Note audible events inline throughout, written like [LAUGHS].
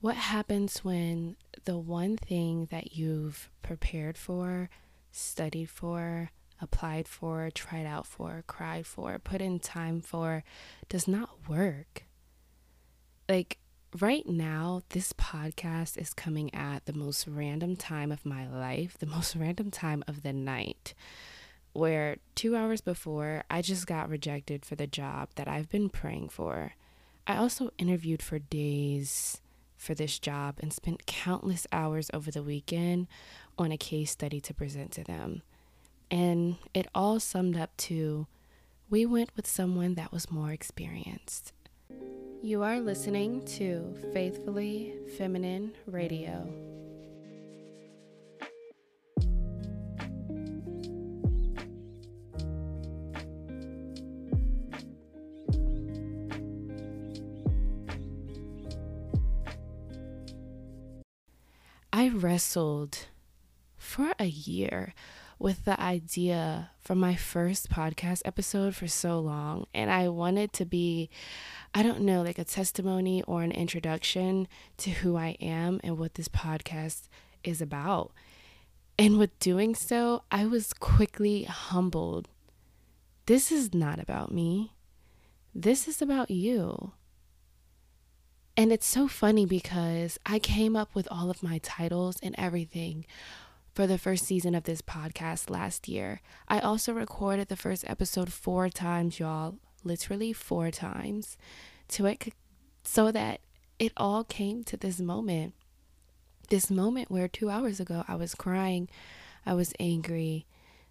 What happens when the one thing that you've prepared for, studied for, applied for, tried out for, cried for, put in time for does not work? Like right now, this podcast is coming at the most random time of my life, the most [LAUGHS] random time of the night, where two hours before, I just got rejected for the job that I've been praying for. I also interviewed for days for this job and spent countless hours over the weekend on a case study to present to them. And it all summed up to we went with someone that was more experienced. You are listening to Faithfully Feminine Radio. I wrestled for a year with the idea for my first podcast episode for so long. And I wanted to be, I don't know, like a testimony or an introduction to who I am and what this podcast is about. And with doing so, I was quickly humbled. This is not about me. This is about you. And it's so funny because I came up with all of my titles and everything for the first season of this podcast last year. I also recorded the first episode four times, y'all, literally four times, to it so that it all came to this moment. This moment where 2 hours ago I was crying, I was angry,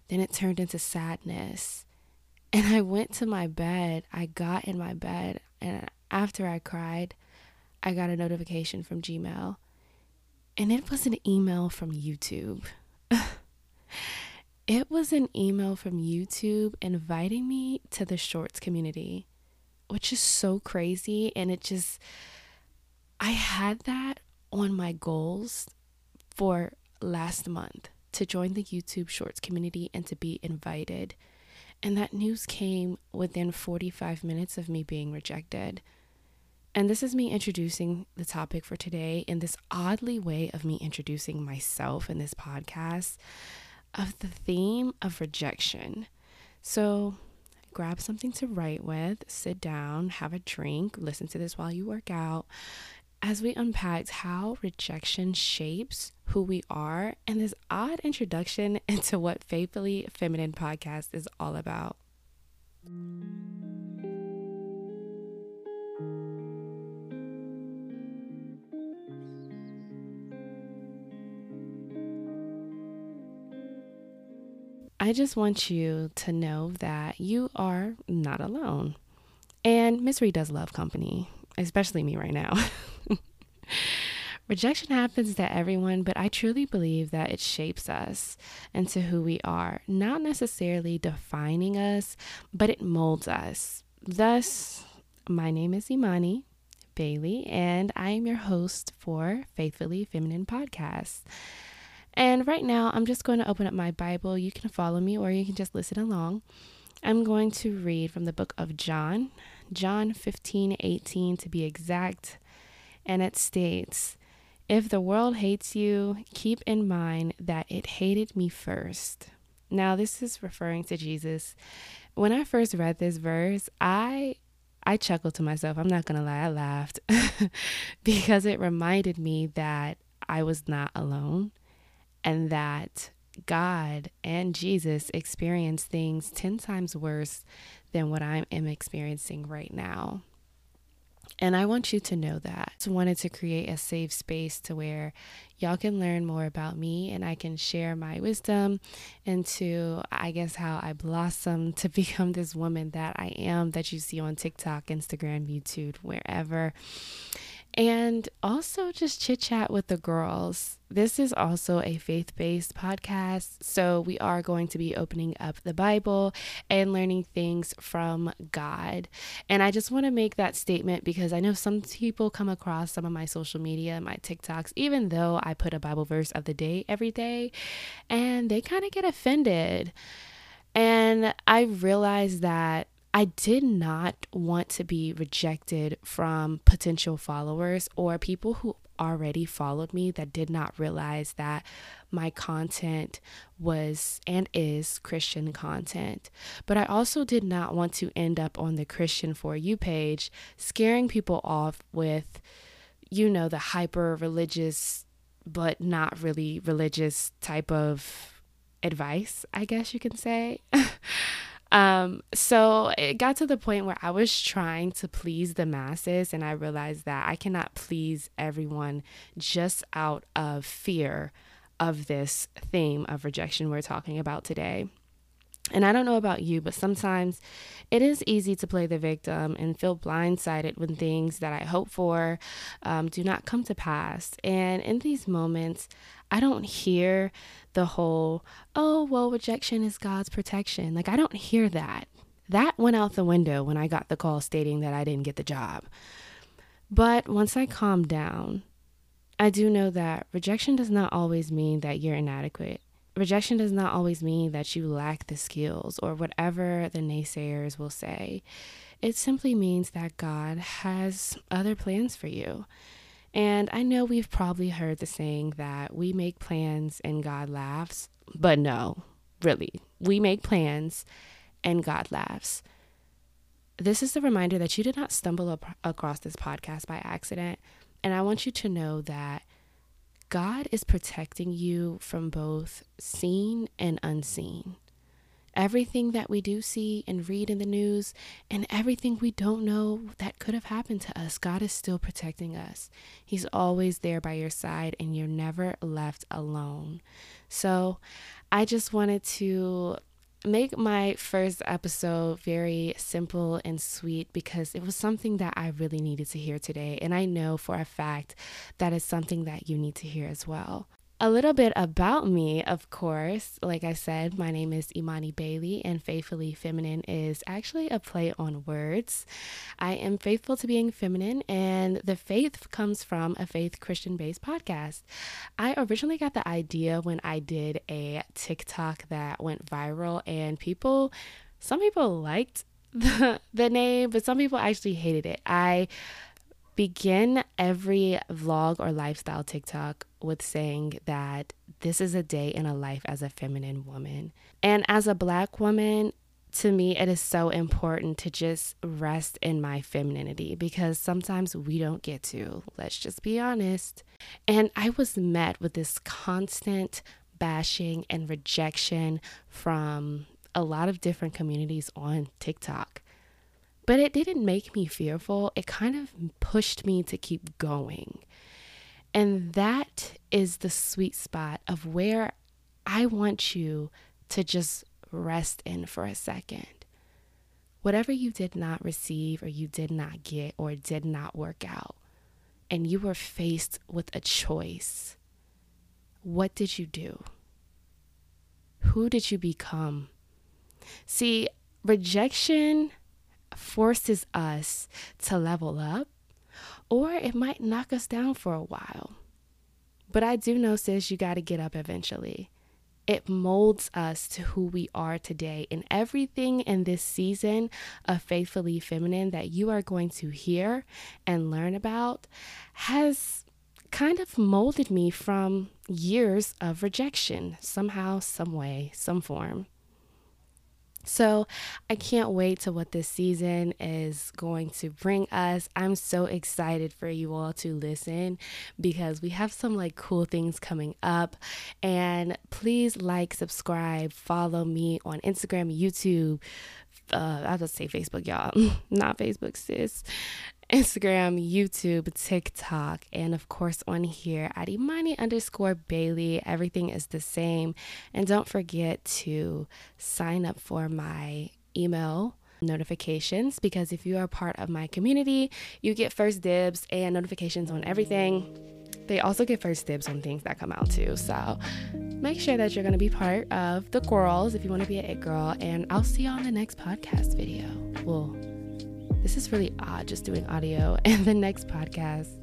then it turned into sadness. And I went to my bed. I got in my bed and after I cried, I got a notification from Gmail, and it was an email from YouTube. [LAUGHS] it was an email from YouTube inviting me to the shorts community, which is so crazy. And it just, I had that on my goals for last month to join the YouTube shorts community and to be invited. And that news came within 45 minutes of me being rejected. And this is me introducing the topic for today in this oddly way of me introducing myself in this podcast of the theme of rejection. So grab something to write with, sit down, have a drink, listen to this while you work out, as we unpack how rejection shapes who we are and this odd introduction [LAUGHS] into what Faithfully Feminine podcast is all about. I just want you to know that you are not alone. And misery does love company, especially me right now. [LAUGHS] Rejection happens to everyone, but I truly believe that it shapes us into who we are, not necessarily defining us, but it molds us. Thus, my name is Imani Bailey, and I am your host for Faithfully Feminine Podcast. And right now, I'm just going to open up my Bible. You can follow me or you can just listen along. I'm going to read from the book of John, John 15, 18 to be exact. And it states, If the world hates you, keep in mind that it hated me first. Now, this is referring to Jesus. When I first read this verse, I I chuckled to myself. I'm not going to lie, I laughed [LAUGHS] because it reminded me that I was not alone and that God and Jesus experience things 10 times worse than what I am experiencing right now. And I want you to know that. I wanted to create a safe space to where y'all can learn more about me and I can share my wisdom into, I guess, how I blossom [LAUGHS] to become this woman that I am that you see on TikTok, Instagram, YouTube, wherever and also just chit chat with the girls. This is also a faith based podcast, so we are going to be opening up the Bible and learning things from God. And I just want to make that statement because I know some people come across some of my social media, my TikToks, even though I put a Bible verse of the day every day, and they kind of get offended. And I realized that I did not want to be rejected from potential followers or people who already followed me that did not realize that my content was and is Christian content. But I also did not want to end up on the Christian For You page scaring people off with, you know, the hyper religious, but not really religious type of advice, I guess you can say. [LAUGHS] Um, so it got to the point where I was trying to please the masses, and I realized that I cannot please everyone just out of fear of this theme of rejection we're talking about today. And I don't know about you, but sometimes it is easy to play the victim and feel blindsided when things that I hope for um, do not come to pass. And in these moments, I don't hear the whole, oh, well, rejection is God's protection. Like, I don't hear that. That went out the window when I got the call stating that I didn't get the job. But once I calmed down, I do know that rejection does not always mean that you're inadequate. Rejection does not always mean that you lack the skills or whatever the naysayers will say. It simply means that God has other plans for you. And I know we've probably heard the saying that we make plans and God laughs, but no, really, we make plans and God laughs. This is a reminder that you did not stumble across this podcast by accident. And I want you to know that God is protecting you from both seen and unseen. Everything that we do see and read in the news, and everything we don't know that could have happened to us, God is still protecting us. He's always there by your side, and you're never left alone. So, I just wanted to make my first episode very simple and sweet because it was something that I really needed to hear today. And I know for a fact that is something that you need to hear as well. A little bit about me, of course. Like I said, my name is Imani Bailey, and Faithfully Feminine is actually a play on words. I am faithful to being feminine, and the faith comes from a faith Christian based podcast. I originally got the idea when I did a TikTok that went viral, and people, some people liked [LAUGHS] the, the name, but some people actually hated it. I begin every vlog or lifestyle TikTok with saying that this is a day in a life as a feminine woman. And as a black woman, to me, it is so important to just rest in my femininity because sometimes we don't get to. Let's just be honest. And I was met with this constant bashing and rejection from a lot of different communities on TikTok. But it didn't make me fearful. It kind of pushed me to keep going. And that is the sweet spot of where I want you to just rest in for a second. Whatever you did not receive, or you did not get, or did not work out, and you were faced with a choice, what did you do? Who did you become? See, rejection forces us to level up, or it might knock us down for a while. But I do know, sis, you got to get up eventually. It molds us to who we are today. And everything in this season of Faithfully Feminine that you are going to hear and learn about has kind of molded me from years of rejection, somehow, some way, some form. So I can't wait to what this season is going to bring us. I'm so excited for you all to listen because we have some like cool things coming up. And please like, subscribe, follow me on Instagram, YouTube. Uh, I'll just say Facebook, y'all, [LAUGHS] not Facebook, sis. Instagram, YouTube, TikTok, and of course on here at Imani underscore Bailey. Everything is the same. And don't forget to sign up for my email notifications because if you are part of my community, you get first dibs and notifications on everything. They also get first dibs on things that come out too. So make sure that you're going to be part of the girls if you want to be an it girl. And I'll see you on the next podcast video. Well, this is really odd just doing audio [LAUGHS] and the next podcast.